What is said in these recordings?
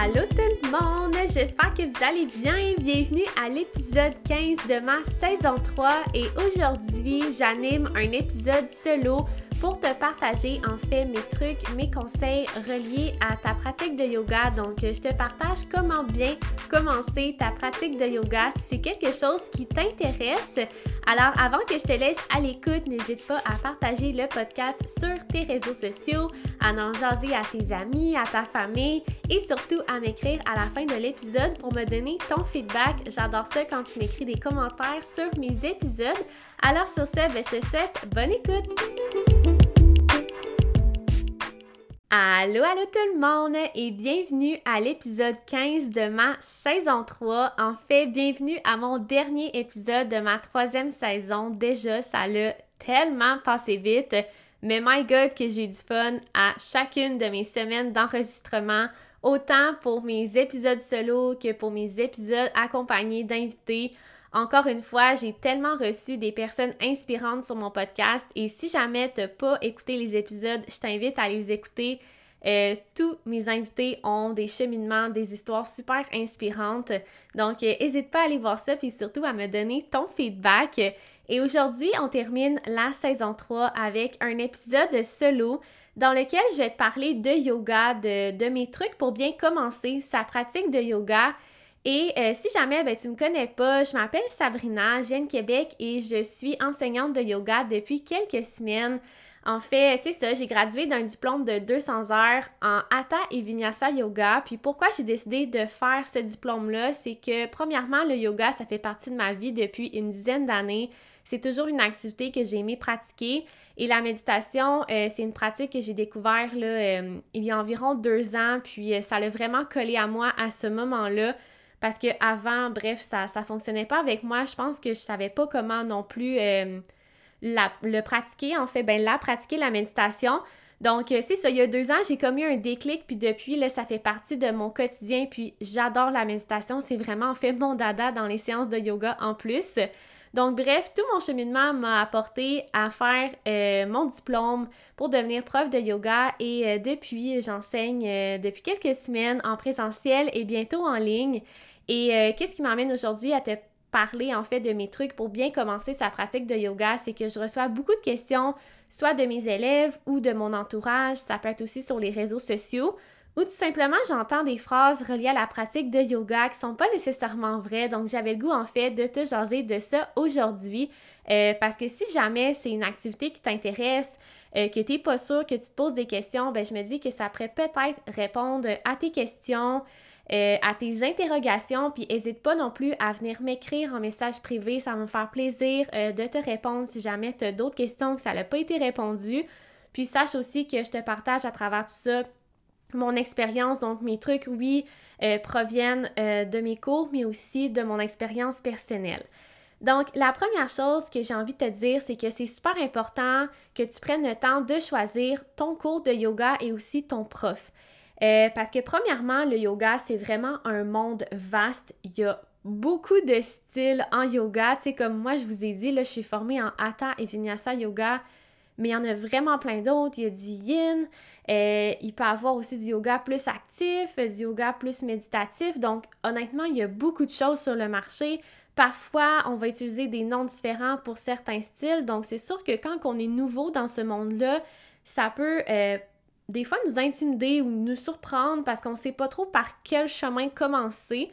Allô tout le monde, j'espère que vous allez bien. Bienvenue à l'épisode 15 de ma saison 3 et aujourd'hui j'anime un épisode solo pour te partager en fait mes trucs, mes conseils reliés à ta pratique de yoga. Donc, je te partage comment bien commencer ta pratique de yoga si c'est quelque chose qui t'intéresse. Alors, avant que je te laisse à l'écoute, n'hésite pas à partager le podcast sur tes réseaux sociaux, à en jaser à tes amis, à ta famille et surtout à m'écrire à la fin de l'épisode pour me donner ton feedback. J'adore ça quand tu m'écris des commentaires sur mes épisodes. Alors sur ce, ben, je te souhaite bonne écoute! Allô, allô tout le monde et bienvenue à l'épisode 15 de ma saison 3. En fait, bienvenue à mon dernier épisode de ma troisième saison. Déjà, ça l'a tellement passé vite, mais my god que j'ai du fun à chacune de mes semaines d'enregistrement, autant pour mes épisodes solo que pour mes épisodes accompagnés d'invités. Encore une fois, j'ai tellement reçu des personnes inspirantes sur mon podcast et si jamais tu n'as pas écouté les épisodes, je t'invite à les écouter. Euh, tous mes invités ont des cheminements, des histoires super inspirantes. Donc, n'hésite euh, pas à aller voir ça puis surtout à me donner ton feedback. Et aujourd'hui, on termine la saison 3 avec un épisode solo dans lequel je vais te parler de yoga, de, de mes trucs pour bien commencer sa pratique de yoga et euh, si jamais ben, tu ne me connais pas, je m'appelle Sabrina, je viens de Québec et je suis enseignante de yoga depuis quelques semaines. En fait, c'est ça, j'ai gradué d'un diplôme de 200 heures en Hatha et Vinyasa Yoga. Puis pourquoi j'ai décidé de faire ce diplôme-là, c'est que premièrement, le yoga, ça fait partie de ma vie depuis une dizaine d'années. C'est toujours une activité que j'ai aimé pratiquer. Et la méditation, euh, c'est une pratique que j'ai découvert là, euh, il y a environ deux ans. Puis ça a vraiment collé à moi à ce moment-là parce que avant, bref, ça ça fonctionnait pas avec moi. Je pense que je savais pas comment non plus euh, le pratiquer. En fait, ben la pratiquer la méditation. Donc, euh, c'est ça, il y a deux ans, j'ai commis un déclic, puis depuis, là, ça fait partie de mon quotidien, puis j'adore la méditation. C'est vraiment, en fait, mon dada dans les séances de yoga en plus. Donc, bref, tout mon cheminement m'a apporté à faire euh, mon diplôme pour devenir prof de yoga et depuis, j'enseigne depuis quelques semaines en présentiel et bientôt en ligne. Et euh, qu'est-ce qui m'amène aujourd'hui à te parler en fait de mes trucs pour bien commencer sa pratique de yoga, c'est que je reçois beaucoup de questions, soit de mes élèves ou de mon entourage, ça peut être aussi sur les réseaux sociaux, ou tout simplement j'entends des phrases reliées à la pratique de yoga qui sont pas nécessairement vraies. Donc j'avais le goût en fait de te jaser de ça aujourd'hui, euh, parce que si jamais c'est une activité qui t'intéresse, euh, que tu n'es pas sûr, que tu te poses des questions, ben je me dis que ça pourrait peut-être répondre à tes questions. Euh, à tes interrogations, puis n'hésite pas non plus à venir m'écrire en message privé, ça va me faire plaisir euh, de te répondre si jamais tu as d'autres questions que ça n'a pas été répondu. Puis sache aussi que je te partage à travers tout ça mon expérience, donc mes trucs, oui, euh, proviennent de mes cours, mais aussi de mon expérience personnelle. Donc, la première chose que j'ai envie de te dire, c'est que c'est super important que tu prennes le temps de choisir ton cours de yoga et aussi ton prof. Euh, parce que premièrement, le yoga, c'est vraiment un monde vaste. Il y a beaucoup de styles en yoga. Tu sais, comme moi, je vous ai dit, là, je suis formée en Hatha et Vinyasa Yoga, mais il y en a vraiment plein d'autres. Il y a du yin, euh, il peut y avoir aussi du yoga plus actif, du yoga plus méditatif. Donc, honnêtement, il y a beaucoup de choses sur le marché. Parfois, on va utiliser des noms différents pour certains styles. Donc, c'est sûr que quand on est nouveau dans ce monde-là, ça peut euh, des fois nous intimider ou nous surprendre parce qu'on sait pas trop par quel chemin commencer.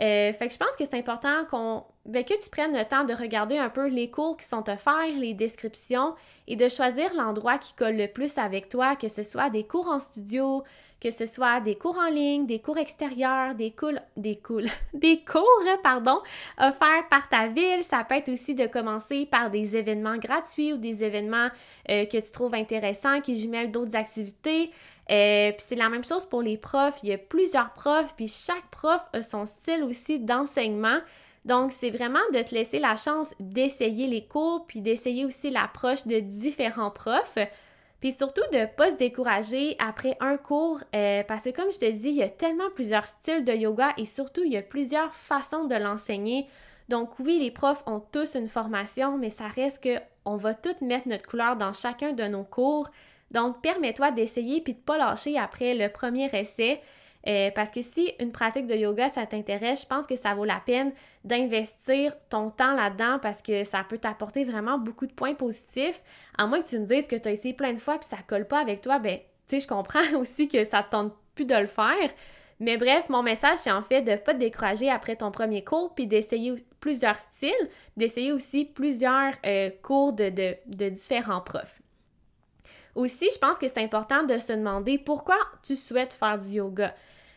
Euh, fait que je pense que c'est important qu'on ben, que tu prennes le temps de regarder un peu les cours qui sont offerts, les descriptions et de choisir l'endroit qui colle le plus avec toi, que ce soit des cours en studio, que ce soit des cours en ligne, des cours extérieurs, des cours, des cours, des cours, pardon, offerts par ta ville. Ça peut être aussi de commencer par des événements gratuits ou des événements euh, que tu trouves intéressants, qui jumellent d'autres activités. Euh, puis c'est la même chose pour les profs. Il y a plusieurs profs, puis chaque prof a son style aussi d'enseignement. Donc, c'est vraiment de te laisser la chance d'essayer les cours, puis d'essayer aussi l'approche de différents profs. Puis surtout de ne pas se décourager après un cours, euh, parce que comme je te dis, il y a tellement plusieurs styles de yoga et surtout, il y a plusieurs façons de l'enseigner. Donc oui, les profs ont tous une formation, mais ça reste que on va tous mettre notre couleur dans chacun de nos cours. Donc permets-toi d'essayer puis de pas lâcher après le premier essai. Euh, parce que si une pratique de yoga, ça t'intéresse, je pense que ça vaut la peine d'investir ton temps là-dedans parce que ça peut t'apporter vraiment beaucoup de points positifs. À moins que tu me dises que tu as essayé plein de fois puis ça colle pas avec toi, ben, tu je comprends aussi que ça te tente plus de le faire. Mais bref, mon message, c'est en fait de ne pas te décourager après ton premier cours, puis d'essayer plusieurs styles, d'essayer aussi plusieurs euh, cours de, de différents profs. Aussi, je pense que c'est important de se demander pourquoi tu souhaites faire du yoga.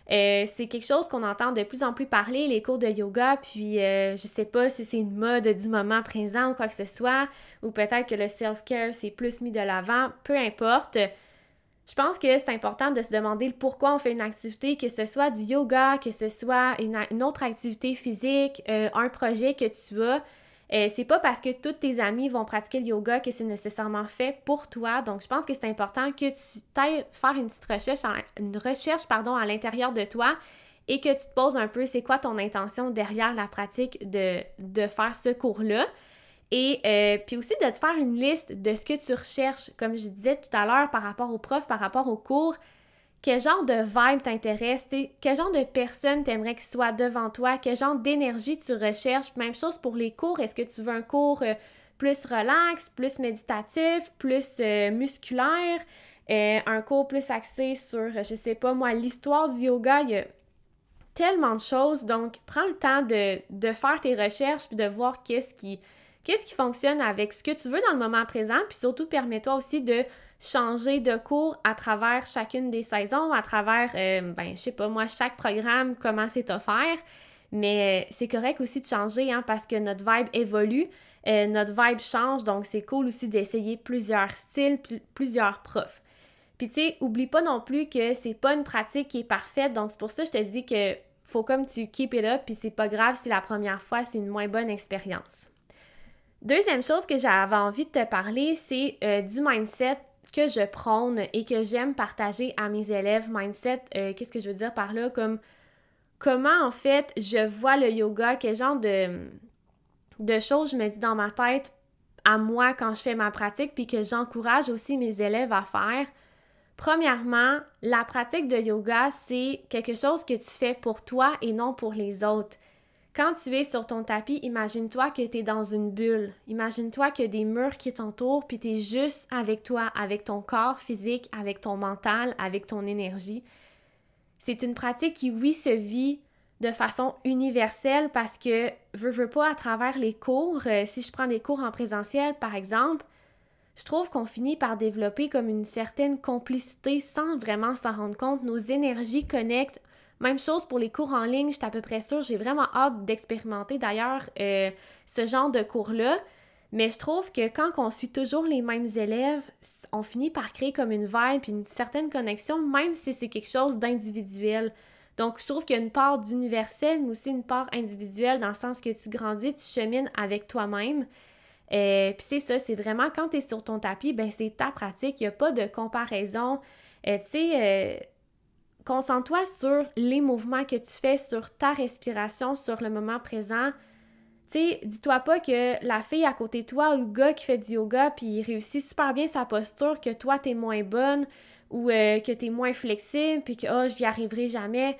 Euh, c'est quelque chose qu'on entend de plus en plus parler, les cours de yoga, puis euh, je sais pas si c'est une mode du moment présent ou quoi que ce soit, ou peut-être que le self-care c'est plus mis de l'avant, peu importe. Je pense que c'est important de se demander pourquoi on fait une activité, que ce soit du yoga, que ce soit une, autre activité physique, euh, un projet que tu as. Euh, c'est pas parce que tous tes amis vont pratiquer le yoga que c'est nécessairement fait pour toi. Donc, je pense que c'est important que tu ailles faire une petite recherche, une recherche pardon, à l'intérieur de toi et que tu te poses un peu c'est quoi ton intention derrière la pratique de, faire ce cours-là. Et euh, puis aussi de te faire une liste de ce que tu recherches, comme je disais tout à l'heure, par rapport aux profs, par rapport aux cours quel genre de vibe t'intéresse, quel genre de personne t'aimerais qu'il soit devant toi, quel genre d'énergie tu recherches. Même chose pour les cours, est-ce que tu veux un cours euh, plus relax, plus méditatif, plus euh, musculaire, euh, un cours plus axé sur, je sais pas moi, l'histoire du yoga, il y a tellement de choses. Donc, prends le temps de, de faire tes recherches puis de voir qu'est-ce qui, qu'est-ce qui fonctionne avec ce que tu veux dans le moment présent, puis surtout permets-toi aussi de changer de cours à travers chacune des saisons, à travers, euh, ben, je sais pas moi, chaque programme, comment c'est offert. Mais euh, c'est correct aussi de changer hein, parce que notre vibe évolue, euh, notre vibe change, donc c'est cool aussi d'essayer plusieurs styles, plusieurs profs. Puis tu sais, oublie pas non plus que c'est pas une pratique qui est parfaite, donc c'est pour ça que je te dis que faut comme tu keep it up, puis c'est pas grave si la première fois c'est une moins bonne expérience. Deuxième chose que j'avais envie de te parler, c'est du mindset que je prône et que j'aime partager à mes élèves. Mindset, euh, qu'est-ce que je veux dire par là? Comme comment en fait je vois le yoga, quel genre de, de choses je me dis dans ma tête à moi quand je fais ma pratique, puis que j'encourage aussi mes élèves à faire? Premièrement, la pratique de yoga, c'est quelque chose que tu fais pour toi et non pour les autres. Quand tu es sur ton tapis, imagine-toi que tu es dans une bulle. Imagine-toi qu'il y a des murs qui t'entourent, puis tu es juste avec toi, avec ton corps physique, avec ton mental, avec ton énergie. C'est une pratique qui, oui, se vit de façon universelle parce que, veux, veux pas, à travers les cours, euh, si je prends des cours en présentiel, par exemple, je trouve qu'on finit par développer comme une certaine complicité sans vraiment s'en rendre compte. Nos énergies connectent même chose pour les cours en ligne, je à peu près sûre. J'ai vraiment hâte d'expérimenter d'ailleurs euh, ce genre de cours-là. Mais je trouve que quand on suit toujours les mêmes élèves, on finit par créer comme une vibe et une certaine connexion, même si c'est quelque chose d'individuel. Donc, je trouve qu'il y a une part d'universel, mais aussi une part individuelle, dans le sens que tu grandis, tu chemines avec toi-même. Euh, Puis c'est ça, c'est vraiment quand tu es sur ton tapis, ben c'est ta pratique, il n'y a pas de comparaison. Euh, tu sais, Concentre-toi sur les mouvements que tu fais, sur ta respiration, sur le moment présent. Dis-toi pas que la fille à côté de toi ou le gars qui fait du yoga puis il réussit super bien sa posture, que toi t'es moins bonne ou euh, que t'es moins flexible puis que oh, j'y arriverai jamais.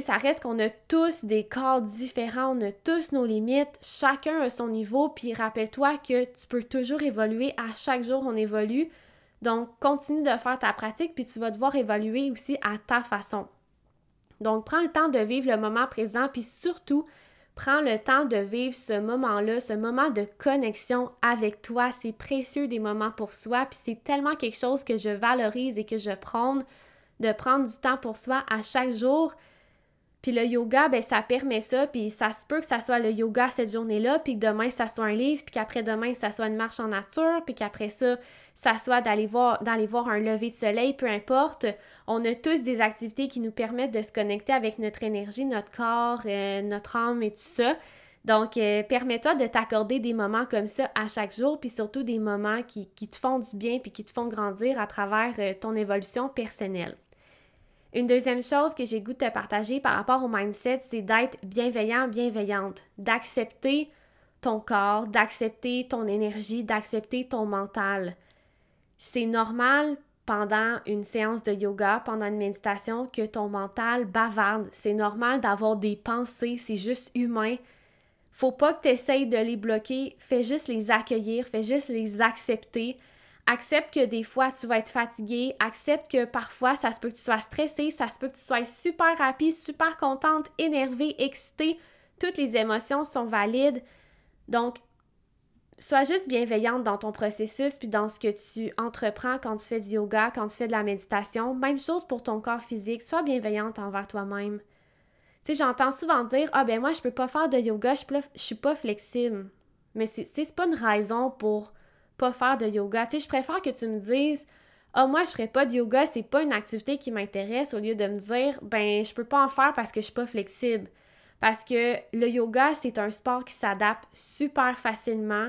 Ça reste qu'on a tous des corps différents, on a tous nos limites, chacun a son niveau, puis rappelle-toi que tu peux toujours évoluer, à chaque jour on évolue, donc, continue de faire ta pratique, puis tu vas devoir évaluer aussi à ta façon. Donc, prends le temps de vivre le moment présent, puis surtout, prends le temps de vivre ce moment-là, ce moment de connexion avec toi. C'est précieux des moments pour soi, puis c'est tellement quelque chose que je valorise et que je prône de prendre du temps pour soi à chaque jour. Puis le yoga, ben ça permet ça, puis ça se peut que ça soit le yoga cette journée-là, puis que demain ça soit un livre, puis qu'après-demain ça soit une marche en nature, puis qu'après ça ça soit d'aller voir, un lever de soleil, peu importe. On a tous des activités qui nous permettent de se connecter avec notre énergie, notre corps, euh, notre âme et tout ça. Donc, euh, permets-toi de t'accorder des moments comme ça à chaque jour, puis surtout des moments qui, te font du bien, puis qui te font grandir à travers euh, ton évolution personnelle. Une deuxième chose que j'ai goût de te partager par rapport au mindset, c'est d'être bienveillant, bienveillante, d'accepter ton corps, d'accepter ton énergie, d'accepter ton mental c'est normal pendant une séance de yoga, pendant une méditation, que ton mental bavarde. C'est normal d'avoir des pensées, c'est juste humain. Faut pas que tu essayes de les bloquer, fais juste les accueillir, fais juste les accepter. Accepte que des fois tu vas être fatigué, accepte que parfois ça se peut que tu sois stressé, ça se peut que tu sois super rapide, super contente, énervée, excitée. Toutes les émotions sont valides. Donc, sois juste bienveillante dans ton processus puis dans ce que tu entreprends quand tu fais du yoga, quand tu fais de la méditation. Même chose pour ton corps physique, sois bienveillante envers toi-même. Tu sais, j'entends souvent dire Ah ben moi je peux pas faire de yoga, je, je suis pas flexible. Mais c'est pas une raison pour pas faire de yoga. Tu sais, je préfère que tu me dises Ah moi je ferais pas de yoga, c'est pas une activité qui m'intéresse au lieu de me dire ben je peux pas en faire parce que je suis pas flexible. Parce que le yoga, c'est un sport qui s'adapte super facilement.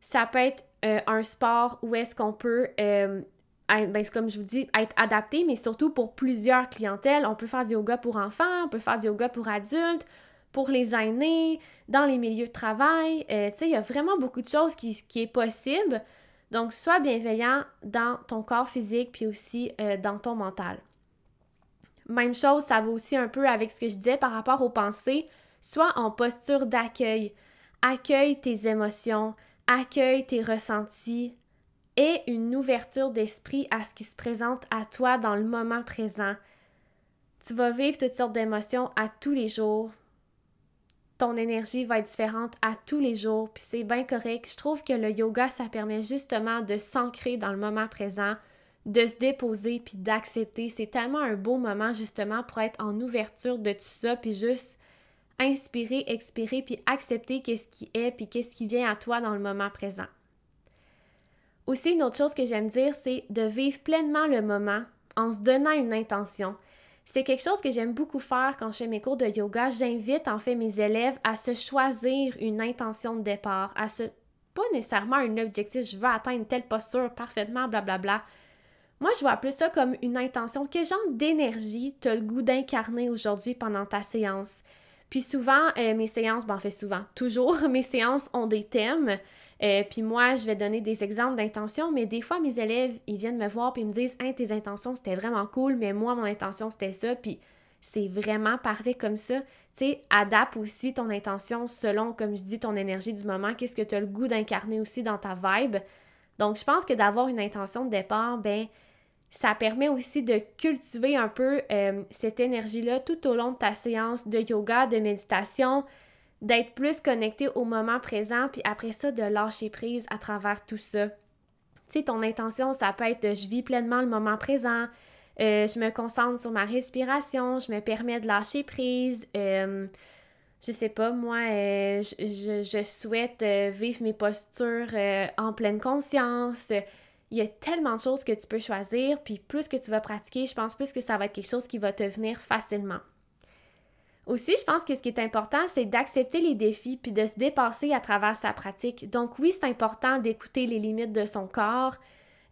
Ça peut être euh, un sport où est-ce qu'on peut, euh, ben, comme je vous dis, être adapté, mais surtout pour plusieurs clientèles. On peut faire du yoga pour enfants, on peut faire du yoga pour adultes, pour les aînés, dans les milieux de travail. Euh, tu sais, il y a vraiment beaucoup de choses qui, qui est possible. Donc, sois bienveillant dans ton corps physique puis aussi dans ton mental. Même chose, ça va aussi un peu avec ce que je disais par rapport aux pensées. Sois en posture d'accueil. Accueille tes émotions, accueille tes ressentis et une ouverture d'esprit à ce qui se présente à toi dans le moment présent. Tu vas vivre toutes sortes d'émotions à tous les jours. Ton énergie va être différente à tous les jours, puis c'est bien correct. Je trouve que le yoga, ça permet justement de s'ancrer dans le moment présent, de se déposer puis d'accepter. C'est tellement un beau moment justement pour être en ouverture de tout ça puis juste inspirer, expirer puis accepter qu'est-ce qui est puis qu'est-ce qui vient à toi dans le moment présent. Aussi, une autre chose que j'aime dire, c'est de vivre pleinement le moment en se donnant une intention. C'est quelque chose que j'aime beaucoup faire quand je fais mes cours de yoga. J'invite en fait mes élèves à se choisir une intention de départ, à se pas nécessairement un objectif, je veux atteindre telle posture parfaitement, blablabla. Bla, bla. Moi, je vois plus ça comme une intention. Quel genre d'énergie tu le goût d'incarner aujourd'hui pendant ta séance? Puis souvent, euh, mes séances, ben en fait souvent, toujours, mes séances ont des thèmes. Euh, puis moi, je vais donner des exemples d'intentions, mais des fois, mes élèves, ils viennent me voir puis ils me disent Hein, tes intentions, c'était vraiment cool, mais moi, mon intention, c'était ça. Puis c'est vraiment parfait comme ça. Tu sais, adapte aussi ton intention selon, comme je dis, ton énergie du moment. Qu'est-ce que tu as le goût d'incarner aussi dans ta vibe? Donc, je pense que d'avoir une intention de départ, ben, ça permet aussi de cultiver un peu euh, cette énergie-là tout au long de ta séance de yoga, de méditation, d'être plus connecté au moment présent, puis après ça, de lâcher prise à travers tout ça. Tu sais, ton intention, ça peut être de je vis pleinement le moment présent, euh, je me concentre sur ma respiration, je me permets de lâcher prise. Euh, je sais pas, moi, je, je, souhaite vivre mes postures en pleine conscience. Il y a tellement de choses que tu peux choisir, puis plus que tu vas pratiquer, je pense plus que ça va être quelque chose qui va te venir facilement. Aussi, je pense que ce qui est important, c'est d'accepter les défis puis de se dépasser à travers sa pratique. Donc oui, c'est important d'écouter les limites de son corps,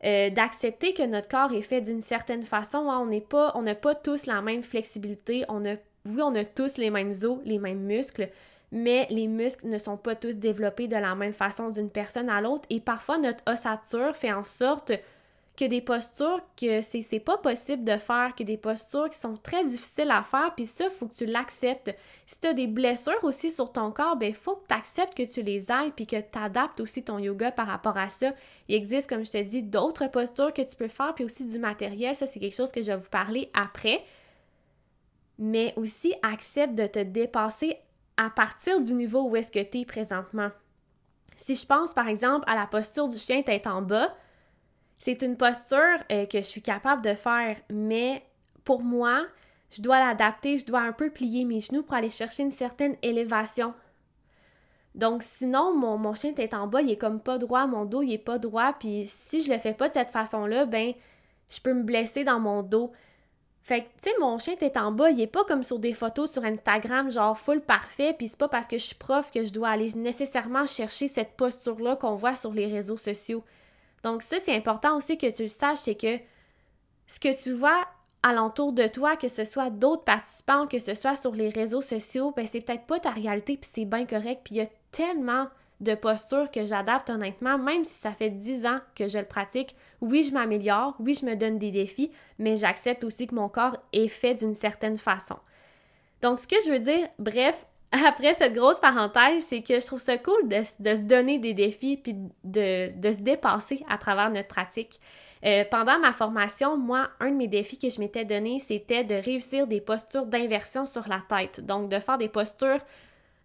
euh, d'accepter que notre corps est fait d'une certaine façon. Hein. On n'est pas, on n'a pas tous la même flexibilité. On a, oui, on a tous les mêmes os, les mêmes muscles, mais les muscles ne sont pas tous développés de la même façon d'une personne à l'autre et parfois notre ossature fait en sorte que des postures que c'est pas possible de faire, que des postures qui sont très difficiles à faire, puis ça, il faut que tu l'acceptes. Si tu as des blessures aussi sur ton corps, ben il faut que tu acceptes que tu les ailles, puis que tu adaptes aussi ton yoga par rapport à ça. Il existe, comme je te dis, d'autres postures que tu peux faire, puis aussi du matériel. Ça, c'est quelque chose que je vais vous parler après. Mais aussi, accepte de te dépasser à partir du niveau où est-ce que tu es présentement. Si je pense par exemple à la posture du chien tête en bas, c'est une posture euh, que je suis capable de faire, mais pour moi, je dois l'adapter, je dois un peu plier mes genoux pour aller chercher une certaine élévation. Donc sinon, mon, mon chien tête en bas, il est comme pas droit, mon dos, il est pas droit, puis si je le fais pas de cette façon-là, ben je peux me blesser dans mon dos. Fait que, tu sais, mon chien est en bas, il est pas comme sur des photos sur Instagram, genre full parfait, puis c'est pas parce que je suis prof que je dois aller nécessairement chercher cette posture-là qu'on voit sur les réseaux sociaux. Donc ça, c'est important aussi que tu le saches, c'est que ce que tu vois alentour de toi, que ce soit d'autres participants, que ce soit sur les réseaux sociaux, ben c'est peut-être pas ta réalité, puis c'est bien correct, puis il y a tellement de posture que j'adapte honnêtement, même si ça fait 10 ans que je le pratique. Oui, je m'améliore, oui, je me donne des défis, mais j'accepte aussi que mon corps est fait d'une certaine façon. Donc, ce que je veux dire, bref, après cette grosse parenthèse, c'est que je trouve ça cool de, se donner des défis puis de, se dépasser à travers notre pratique. Euh, pendant ma formation, moi, un de mes défis que je m'étais donné, c'était de réussir des postures d'inversion sur la tête. Donc, de faire des postures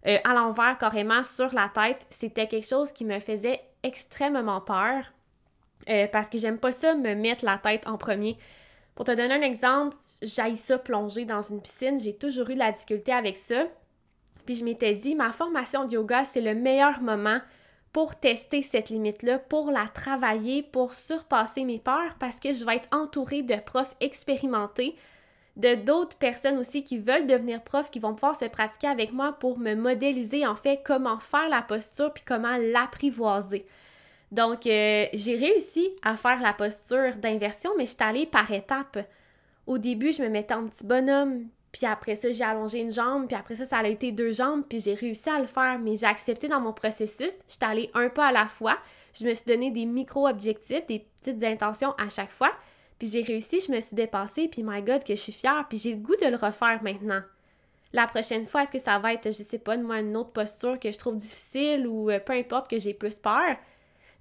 euh, à l'envers carrément sur la tête, c'était quelque chose qui me faisait extrêmement peur euh, parce que j'aime pas ça me mettre la tête en premier. Pour te donner un exemple, j'aille ça plonger dans une piscine, j'ai toujours eu la difficulté avec ça. Puis je m'étais dit, ma formation de yoga, c'est le meilleur moment pour tester cette limite-là, pour la travailler, pour surpasser mes peurs, parce que je vais être entourée de profs expérimentés, de d'autres personnes aussi qui veulent devenir profs, qui vont pouvoir se pratiquer avec moi pour me modéliser en fait comment faire la posture puis comment l'apprivoiser. Donc, euh, j'ai réussi à faire la posture d'inversion, mais je suis allée par étapes. Au début, je me mettais en petit bonhomme, puis après ça, j'ai allongé une jambe, puis après ça, ça a été deux jambes, puis j'ai réussi à le faire, mais j'ai accepté dans mon processus. J'étais allée un pas à la fois. Je me suis donné des micro-objectifs, des petites intentions à chaque fois. Puis j'ai réussi, je me suis dépassée, puis my God, que je suis fière, puis j'ai le goût de le refaire maintenant. La prochaine fois, est-ce que ça va être, je sais pas, moi, une autre posture que je trouve difficile ou euh, peu importe que j'ai plus peur?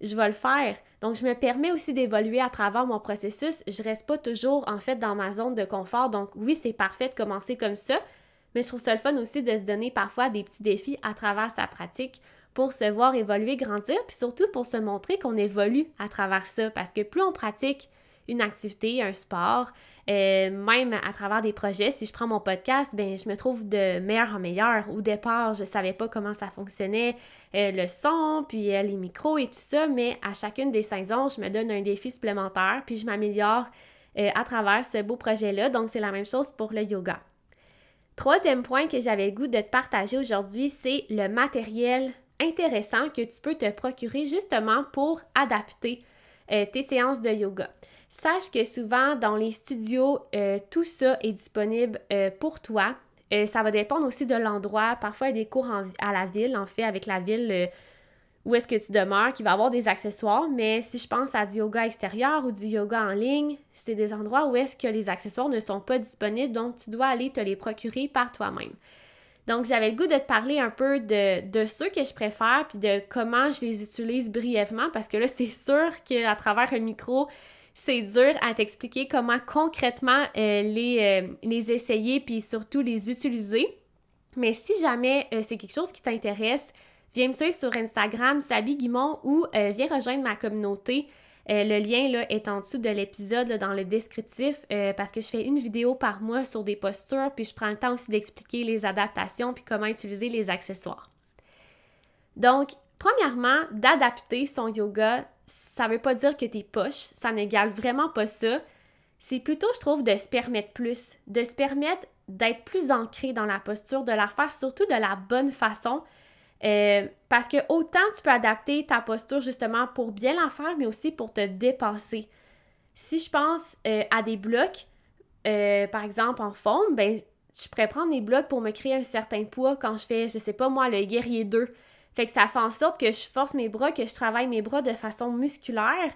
Je vais le faire. Donc, je me permets aussi d'évoluer à travers mon processus. Je reste pas toujours, en fait, dans ma zone de confort. Donc, oui, c'est parfait de commencer comme ça, mais je trouve ça le fun aussi de se donner parfois des petits défis à travers sa pratique pour se voir évoluer, grandir, puis surtout pour se montrer qu'on évolue à travers ça. Parce que plus on pratique une activité, un sport, euh, même à travers des projets, si je prends mon podcast, ben je me trouve de meilleur en meilleur. Au départ, je savais pas comment ça fonctionnait, euh, le son, puis euh, les micros et tout ça, mais à chacune des saisons, je me donne un défi supplémentaire, puis je m'améliore à travers ce beau projet-là. Donc, c'est la même chose pour le yoga. Troisième point que j'avais le goût de te partager aujourd'hui, c'est le matériel intéressant que tu peux te procurer justement pour adapter tes séances de yoga. Sache que souvent dans les studios, euh, tout ça est disponible euh, pour toi. Euh, ça va dépendre aussi de l'endroit. Parfois, il y a des cours à la ville, en fait, avec la ville où est-ce que tu demeures, qui va avoir des accessoires. Mais si je pense à du yoga extérieur ou du yoga en ligne, c'est des endroits où est-ce que les accessoires ne sont pas disponibles, donc tu dois aller te les procurer par toi-même. Donc, j'avais le goût de te parler un peu de, de ceux que je préfère, puis de comment je les utilise brièvement, parce que là, c'est sûr qu'à travers un micro, c'est dur à t'expliquer comment concrètement euh, les, euh, les essayer puis surtout les utiliser. Mais si jamais euh, c'est quelque chose qui t'intéresse, viens me suivre sur Instagram, Sabi Guimont, ou viens rejoindre ma communauté. le lien là, est en dessous de l'épisode dans le descriptif parce que je fais une vidéo par mois sur des postures, puis je prends le temps aussi d'expliquer les adaptations puis comment utiliser les accessoires. Donc, premièrement, d'adapter son yoga ça veut pas dire que t'es poche, ça n'égale vraiment pas ça. C'est plutôt, je trouve, de se permettre plus, de se permettre d'être plus ancré dans la posture, de la faire surtout de la bonne façon. Euh, parce que autant tu peux adapter ta posture justement pour bien la faire, mais aussi pour te dépasser. Si je pense euh, à des blocs, euh, par exemple en forme, ben, je pourrais prendre des blocs pour me créer un certain poids quand je fais, je sais pas moi, le guerrier 2. Fait que ça fait en sorte que je force mes bras, que je travaille mes bras de façon musculaire,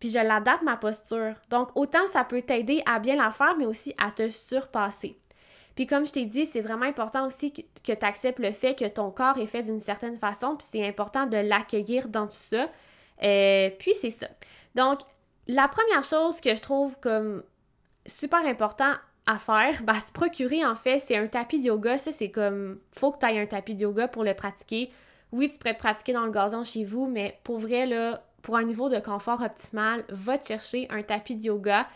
puis je l'adapte ma posture. Donc, autant ça peut t'aider à bien la faire, mais aussi à te surpasser. Puis comme je t'ai dit, c'est vraiment important aussi que, tu acceptes le fait que ton corps est fait d'une certaine façon, puis c'est important de l'accueillir dans tout ça. Euh, puis c'est ça. Donc, la première chose que je trouve comme super important à faire, bah, se procurer en fait, c'est un tapis de yoga. Ça, c'est comme, faut que tu aies un tapis de yoga pour le pratiquer oui, tu pourrais te pratiquer dans le gazon chez vous, mais pour vrai, pour un niveau de confort optimal, va te chercher un tapis de yoga.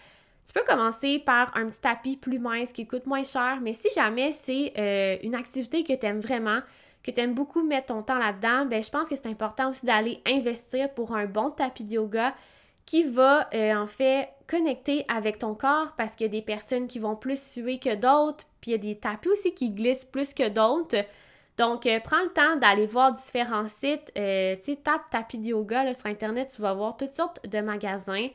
Tu peux commencer par un petit tapis plus mince qui coûte moins cher, mais si jamais c'est euh, une activité que tu aimes vraiment, que tu aimes beaucoup mettre ton temps là-dedans, ben je pense que c'est important aussi d'aller investir pour un bon tapis de yoga qui va euh, en fait connecter avec ton corps parce qu'il y a des personnes qui vont plus suer que d'autres, puis il y a des tapis aussi qui glissent plus que d'autres. Donc, euh, prends le temps d'aller voir différents sites. Euh, tu sais, tape tapis de yoga sur Internet, tu vas voir toutes sortes de magasins.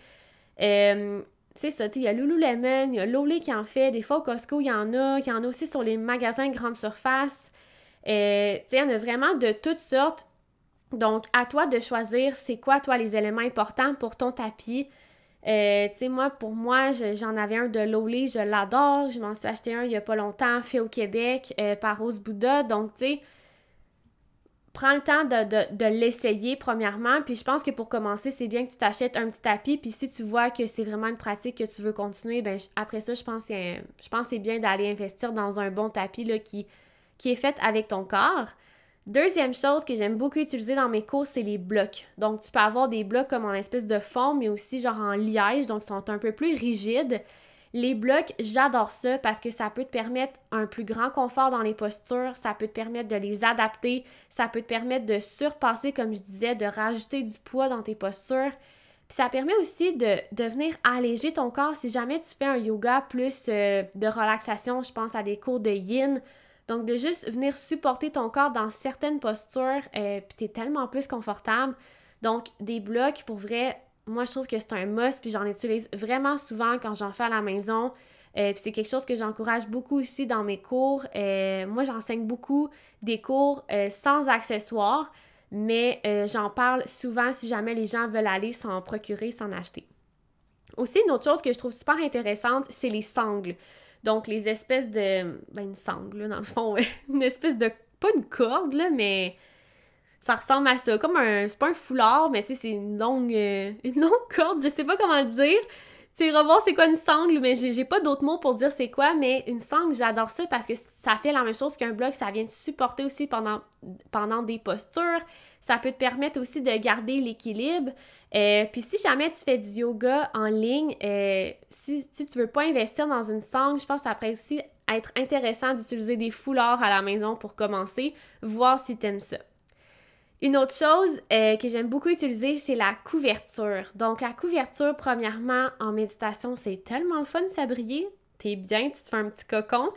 Euh, sais ça, il y a Lululemon, il y a Lolé qui en fait, des fois au Costco, il y en a, il y en a aussi sur les magasins grande surface. tu il y en a vraiment de toutes sortes. Donc, à toi de choisir c'est quoi, toi, les éléments importants pour ton tapis. Euh, tu sais, moi, pour moi, j'en avais un de Lolé, je l'adore. Je m'en suis acheté un il y a pas longtemps, fait au Québec, euh, par Rose Bouddha. Donc, tu sais, prends le temps de, l'essayer premièrement. Puis je pense que pour commencer, c'est bien que tu t'achètes un petit tapis. Puis si tu vois que c'est vraiment une pratique que tu veux continuer, ben après ça, je pense, que c'est bien d'aller investir dans un bon tapis là, qui, qui est fait avec ton corps. Deuxième chose que j'aime beaucoup utiliser dans mes cours, c'est les blocs. Donc, tu peux avoir des blocs comme en espèce de forme, mais aussi genre en liège, donc ils sont un peu plus rigides. Les blocs, j'adore ça parce que ça peut te permettre un plus grand confort dans les postures, ça peut te permettre de les adapter, ça peut te permettre de surpasser, comme je disais, de rajouter du poids dans tes postures. Puis ça permet aussi de, venir alléger ton corps si jamais tu fais un yoga plus euh, de relaxation, je pense à des cours de yin, donc, de juste venir supporter ton corps dans certaines postures, euh, puis t'es tellement plus confortable. Donc, des blocs, pour vrai, moi, je trouve que c'est un must, puis j'en utilise vraiment souvent quand j'en fais à la maison. Euh, puis c'est quelque chose que j'encourage beaucoup aussi dans mes cours. Euh, moi, j'enseigne beaucoup des cours sans accessoires, mais j'en parle souvent si jamais les gens veulent aller s'en procurer, s'en acheter. Aussi, une autre chose que je trouve super intéressante, c'est les sangles. Donc, les espèces de. Ben, une sangle, là, dans le fond. une espèce de. Pas une corde, là, mais. Ça ressemble à ça. Comme un. C'est pas un foulard, mais c'est une longue. Euh, une longue corde, je sais pas comment le dire. Iras voir c'est quoi une sangle, mais j'ai pas d'autres mots pour dire c'est quoi, mais une sangle, j'adore ça parce que ça fait la même chose qu'un bloc, ça vient te supporter aussi pendant, pendant des postures. Ça peut te permettre aussi de garder l'équilibre. Euh, puis si jamais tu fais du yoga en ligne, euh, si, si, tu veux pas investir dans une sangle, je pense que ça pourrait aussi être intéressant d'utiliser des foulards à la maison pour commencer, voir si tu aimes ça. Une autre chose euh, que j'aime beaucoup utiliser, c'est la couverture. Donc la couverture, premièrement, en méditation, c'est tellement le fun de s'abrier. T'es bien, tu te fais un petit cocon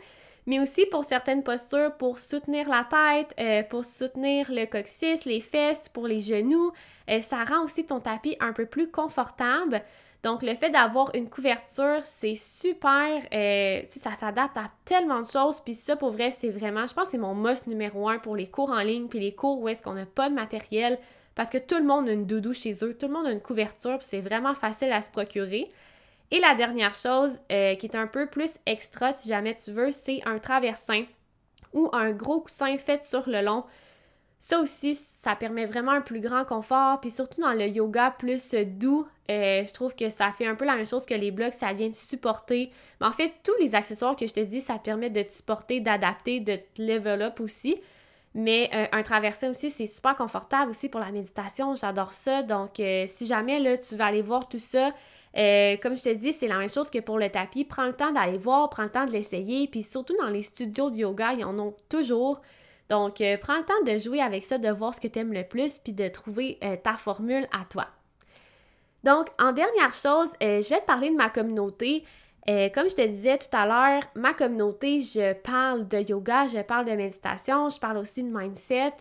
mais aussi pour certaines postures, pour soutenir la tête, euh, pour soutenir le coccyx, les fesses, pour les genoux. Euh, ça rend aussi ton tapis un peu plus confortable. Donc, le fait d'avoir une couverture, c'est super. Euh, ça s'adapte à tellement de choses. Puis ça, pour vrai, c'est vraiment, je pense c'est mon must numéro un pour les cours en ligne, puis les cours où est-ce qu'on n'a pas de matériel. Parce que tout le monde a une doudou chez eux, tout le monde a une couverture, puis c'est vraiment facile à se procurer. Et la dernière chose, euh, qui est un peu plus extra si jamais tu veux, c'est un traversin ou un gros coussin fait sur le long. Ça aussi, ça permet vraiment un plus grand confort, puis surtout dans le yoga plus doux, euh, je trouve que ça fait un peu la même chose que les blocs, ça vient te supporter. Mais en fait, tous les accessoires que je te dis, ça te permet de te supporter, d'adapter, de te level up aussi. Mais euh, un traversin aussi, c'est super confortable aussi pour la méditation, j'adore ça. Donc, si jamais là, tu vas aller voir tout ça, euh, comme je te dis, c'est la même chose que pour le tapis. Prends le temps d'aller voir, prends le temps de l'essayer. Puis surtout dans les studios de yoga, ils en ont toujours. Donc, euh, prends le temps de jouer avec ça, de voir ce que tu aimes le plus, puis de trouver euh, ta formule à toi. Donc, en dernière chose, je vais te parler de ma communauté. comme je te disais tout à l'heure, ma communauté, je parle de yoga, je parle de méditation, je parle aussi de mindset,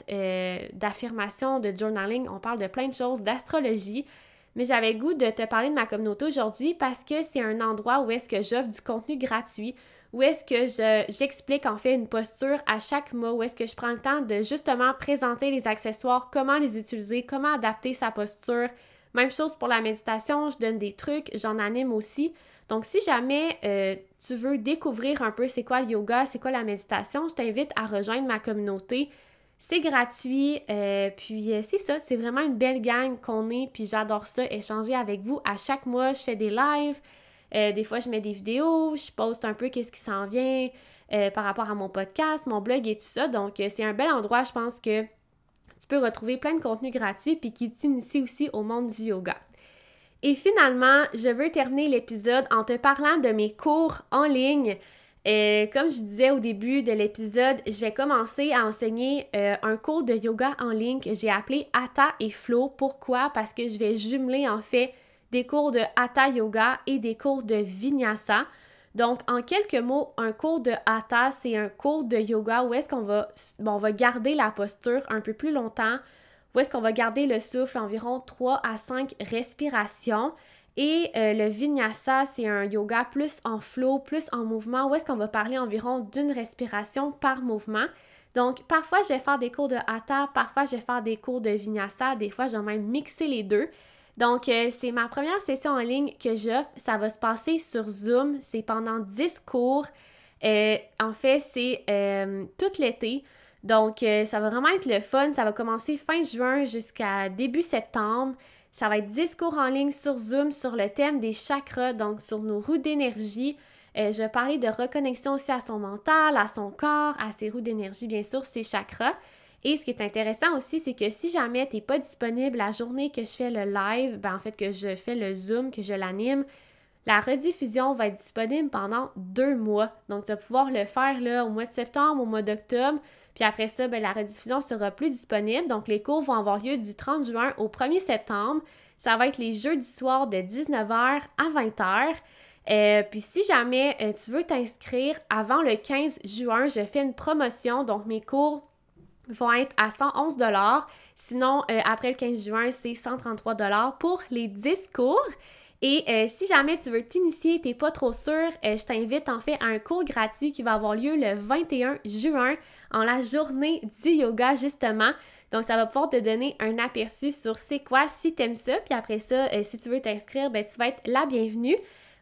d'affirmation, de journaling, on parle de plein de choses, d'astrologie mais j'avais goût de te parler de ma communauté aujourd'hui parce que c'est un endroit où est-ce que j'offre du contenu gratuit, où est-ce que j'explique en fait une posture à chaque mois, où est-ce que je prends le temps de justement présenter les accessoires, comment les utiliser, comment adapter sa posture. Même chose pour la méditation, je donne des trucs, j'en anime aussi. Donc si jamais euh, tu veux découvrir un peu c'est quoi le yoga, c'est quoi la méditation, je t'invite à rejoindre ma communauté. C'est gratuit, euh, puis euh, c'est ça, c'est vraiment une belle gang qu'on est, puis j'adore ça, échanger avec vous. À chaque mois, je fais des lives, euh, des fois je mets des vidéos, je poste un peu qu'est-ce qui s'en vient par rapport à mon podcast, mon blog et tout ça. Donc c'est un bel endroit, je pense que tu peux retrouver plein de contenu gratuit, puis qui t'initie aussi au monde du yoga. Et finalement, je veux terminer l'épisode en te parlant de mes cours en ligne. Comme je disais au début de l'épisode, je vais commencer à enseigner euh, un cours de yoga en ligne que j'ai appelé Hatha et Flow. Pourquoi? Parce que je vais jumeler en fait des cours de Hatha Yoga et des cours de Vinyasa. Donc, en quelques mots, un cours de Hatha, c'est un cours de yoga où est-ce qu'on va, va garder la posture un peu plus longtemps, où est-ce qu'on va garder le souffle environ 3 à 5 respirations. Et euh, le vinyasa, c'est un yoga plus en flow, plus en mouvement, où est-ce qu'on va parler environ d'une respiration par mouvement. Donc, parfois, je vais faire des cours de Hatha, parfois, je vais faire des cours de Vinyasa, des fois, je vais même mixer les deux. Donc, euh, c'est ma première session en ligne que j'offre. Ça va se passer sur Zoom. C'est pendant 10 cours. Euh, en fait, c'est euh, tout l'été. Donc, ça va vraiment être le fun. Ça va commencer fin juin jusqu'à début septembre. Ça va être 10 cours en ligne sur Zoom sur le thème des chakras, donc sur nos roues d'énergie. je vais parler de reconnexion aussi à son mental, à son corps, à ses roues d'énergie, bien sûr, ses chakras. Et ce qui est intéressant aussi, c'est que si jamais tu n'es pas disponible la journée que je fais le live, ben en fait que je fais le Zoom, que je l'anime, la rediffusion va être disponible pendant deux mois. Donc, tu vas pouvoir le faire là, au mois de septembre, au mois d'octobre. Puis après ça, ben, la rediffusion sera plus disponible. Donc, les cours vont avoir lieu du 30 juin au 1er septembre. Ça va être les jeudis soirs de 19h à 20h. Euh, puis si jamais euh, tu veux t'inscrire avant le 15 juin, je fais une promotion. Donc, mes cours vont être à 111 Sinon, euh, après le 15 juin, c'est 133 pour les 10 cours. Et euh, si jamais tu veux t'initier, t'es pas trop sûr, euh, je t'invite en fait à un cours gratuit qui va avoir lieu le 21 juin en la journée du yoga justement. Donc ça va pouvoir te donner un aperçu sur c'est quoi si t'aimes ça. Puis après ça, si tu veux t'inscrire, ben tu vas être la bienvenue.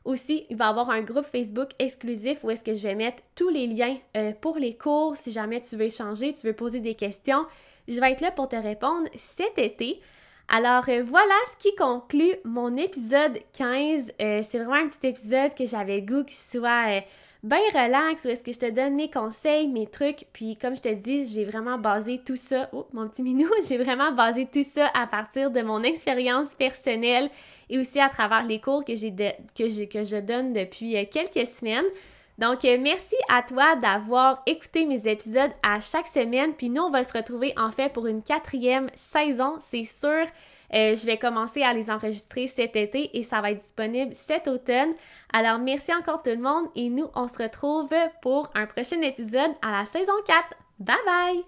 Aussi, il va y avoir un groupe Facebook exclusif où est-ce que je vais mettre tous les liens euh, pour les cours. Si jamais tu veux échanger, tu veux poser des questions, je vais être là pour te répondre cet été. Alors euh, voilà ce qui conclut mon épisode 15. Euh, c'est vraiment un petit épisode que j'avais goût qu'il soit bien relax, où est-ce que je te donne mes conseils, mes trucs. Puis comme je te dis, j'ai vraiment basé tout ça, oh mon petit minou, j'ai vraiment basé tout ça à partir de mon expérience personnelle et aussi à travers les cours que, j'ai que, que je donne depuis euh, quelques semaines. Donc, euh, merci à toi d'avoir écouté mes épisodes à chaque semaine. Puis nous, on va se retrouver en fait pour une quatrième saison, c'est sûr. Euh, je vais commencer à les enregistrer cet été et ça va être disponible cet automne. Alors, merci encore tout le monde et nous, on se retrouve pour un prochain épisode à la saison 4. Bye bye!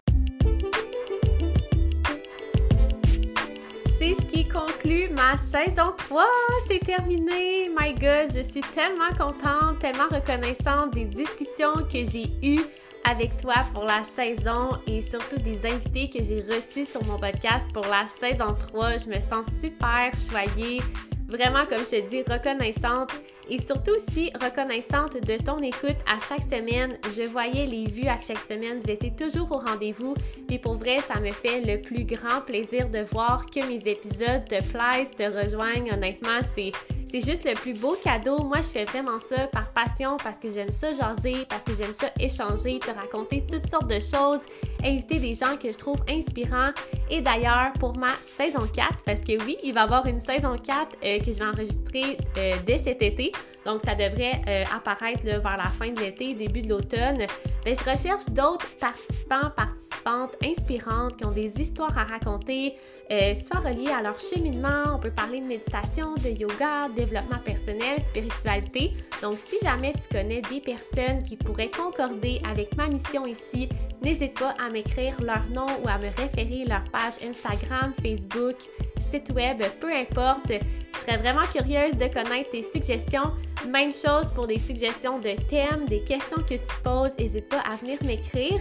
c'est ce qui conclut ma saison 3. C'est terminé. My God, je suis tellement contente, tellement reconnaissante des discussions que j'ai eues avec toi pour la saison et surtout des invités que j'ai reçus sur mon podcast pour la saison 3. Je me sens super choyée, vraiment, comme je te dis, reconnaissante et surtout aussi reconnaissante de ton écoute à chaque semaine. Je voyais les vues à chaque semaine, vous étiez toujours au rendez-vous. Puis pour vrai, ça me fait le plus grand plaisir de voir que mes épisodes te plaisent, te rejoignent. Honnêtement, c'est c'est juste le plus beau cadeau. Moi, je fais vraiment ça par passion parce que j'aime ça jaser, parce que j'aime ça échanger, te raconter toutes sortes de choses, inviter des gens que je trouve inspirants. Et d'ailleurs, pour ma saison 4, parce que oui, il va y avoir une saison 4 euh, que je vais enregistrer euh, dès cet été. Donc, ça devrait euh, apparaître vers la fin de l'été, début de l'automne. Mais je recherche d'autres participants, participantes inspirantes qui ont des histoires à raconter, soit reliées à leur cheminement. On peut parler de méditation, de yoga, développement personnel, spiritualité. Donc, si jamais tu connais des personnes qui pourraient concorder avec ma mission ici, n'hésite pas à m'écrire leur nom ou à me référer leur page Instagram, Facebook, site web, peu importe. Je serais vraiment curieuse de connaître tes suggestions. Même chose pour des suggestions de thèmes, des questions que tu poses, n'hésite pas à venir m'écrire.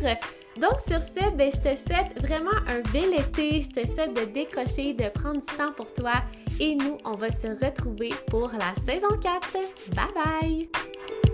Donc sur ce, ben, je te souhaite vraiment un bel été. Je te souhaite de décrocher, de prendre du temps pour toi. Et nous, on va se retrouver pour la saison 4. Bye bye!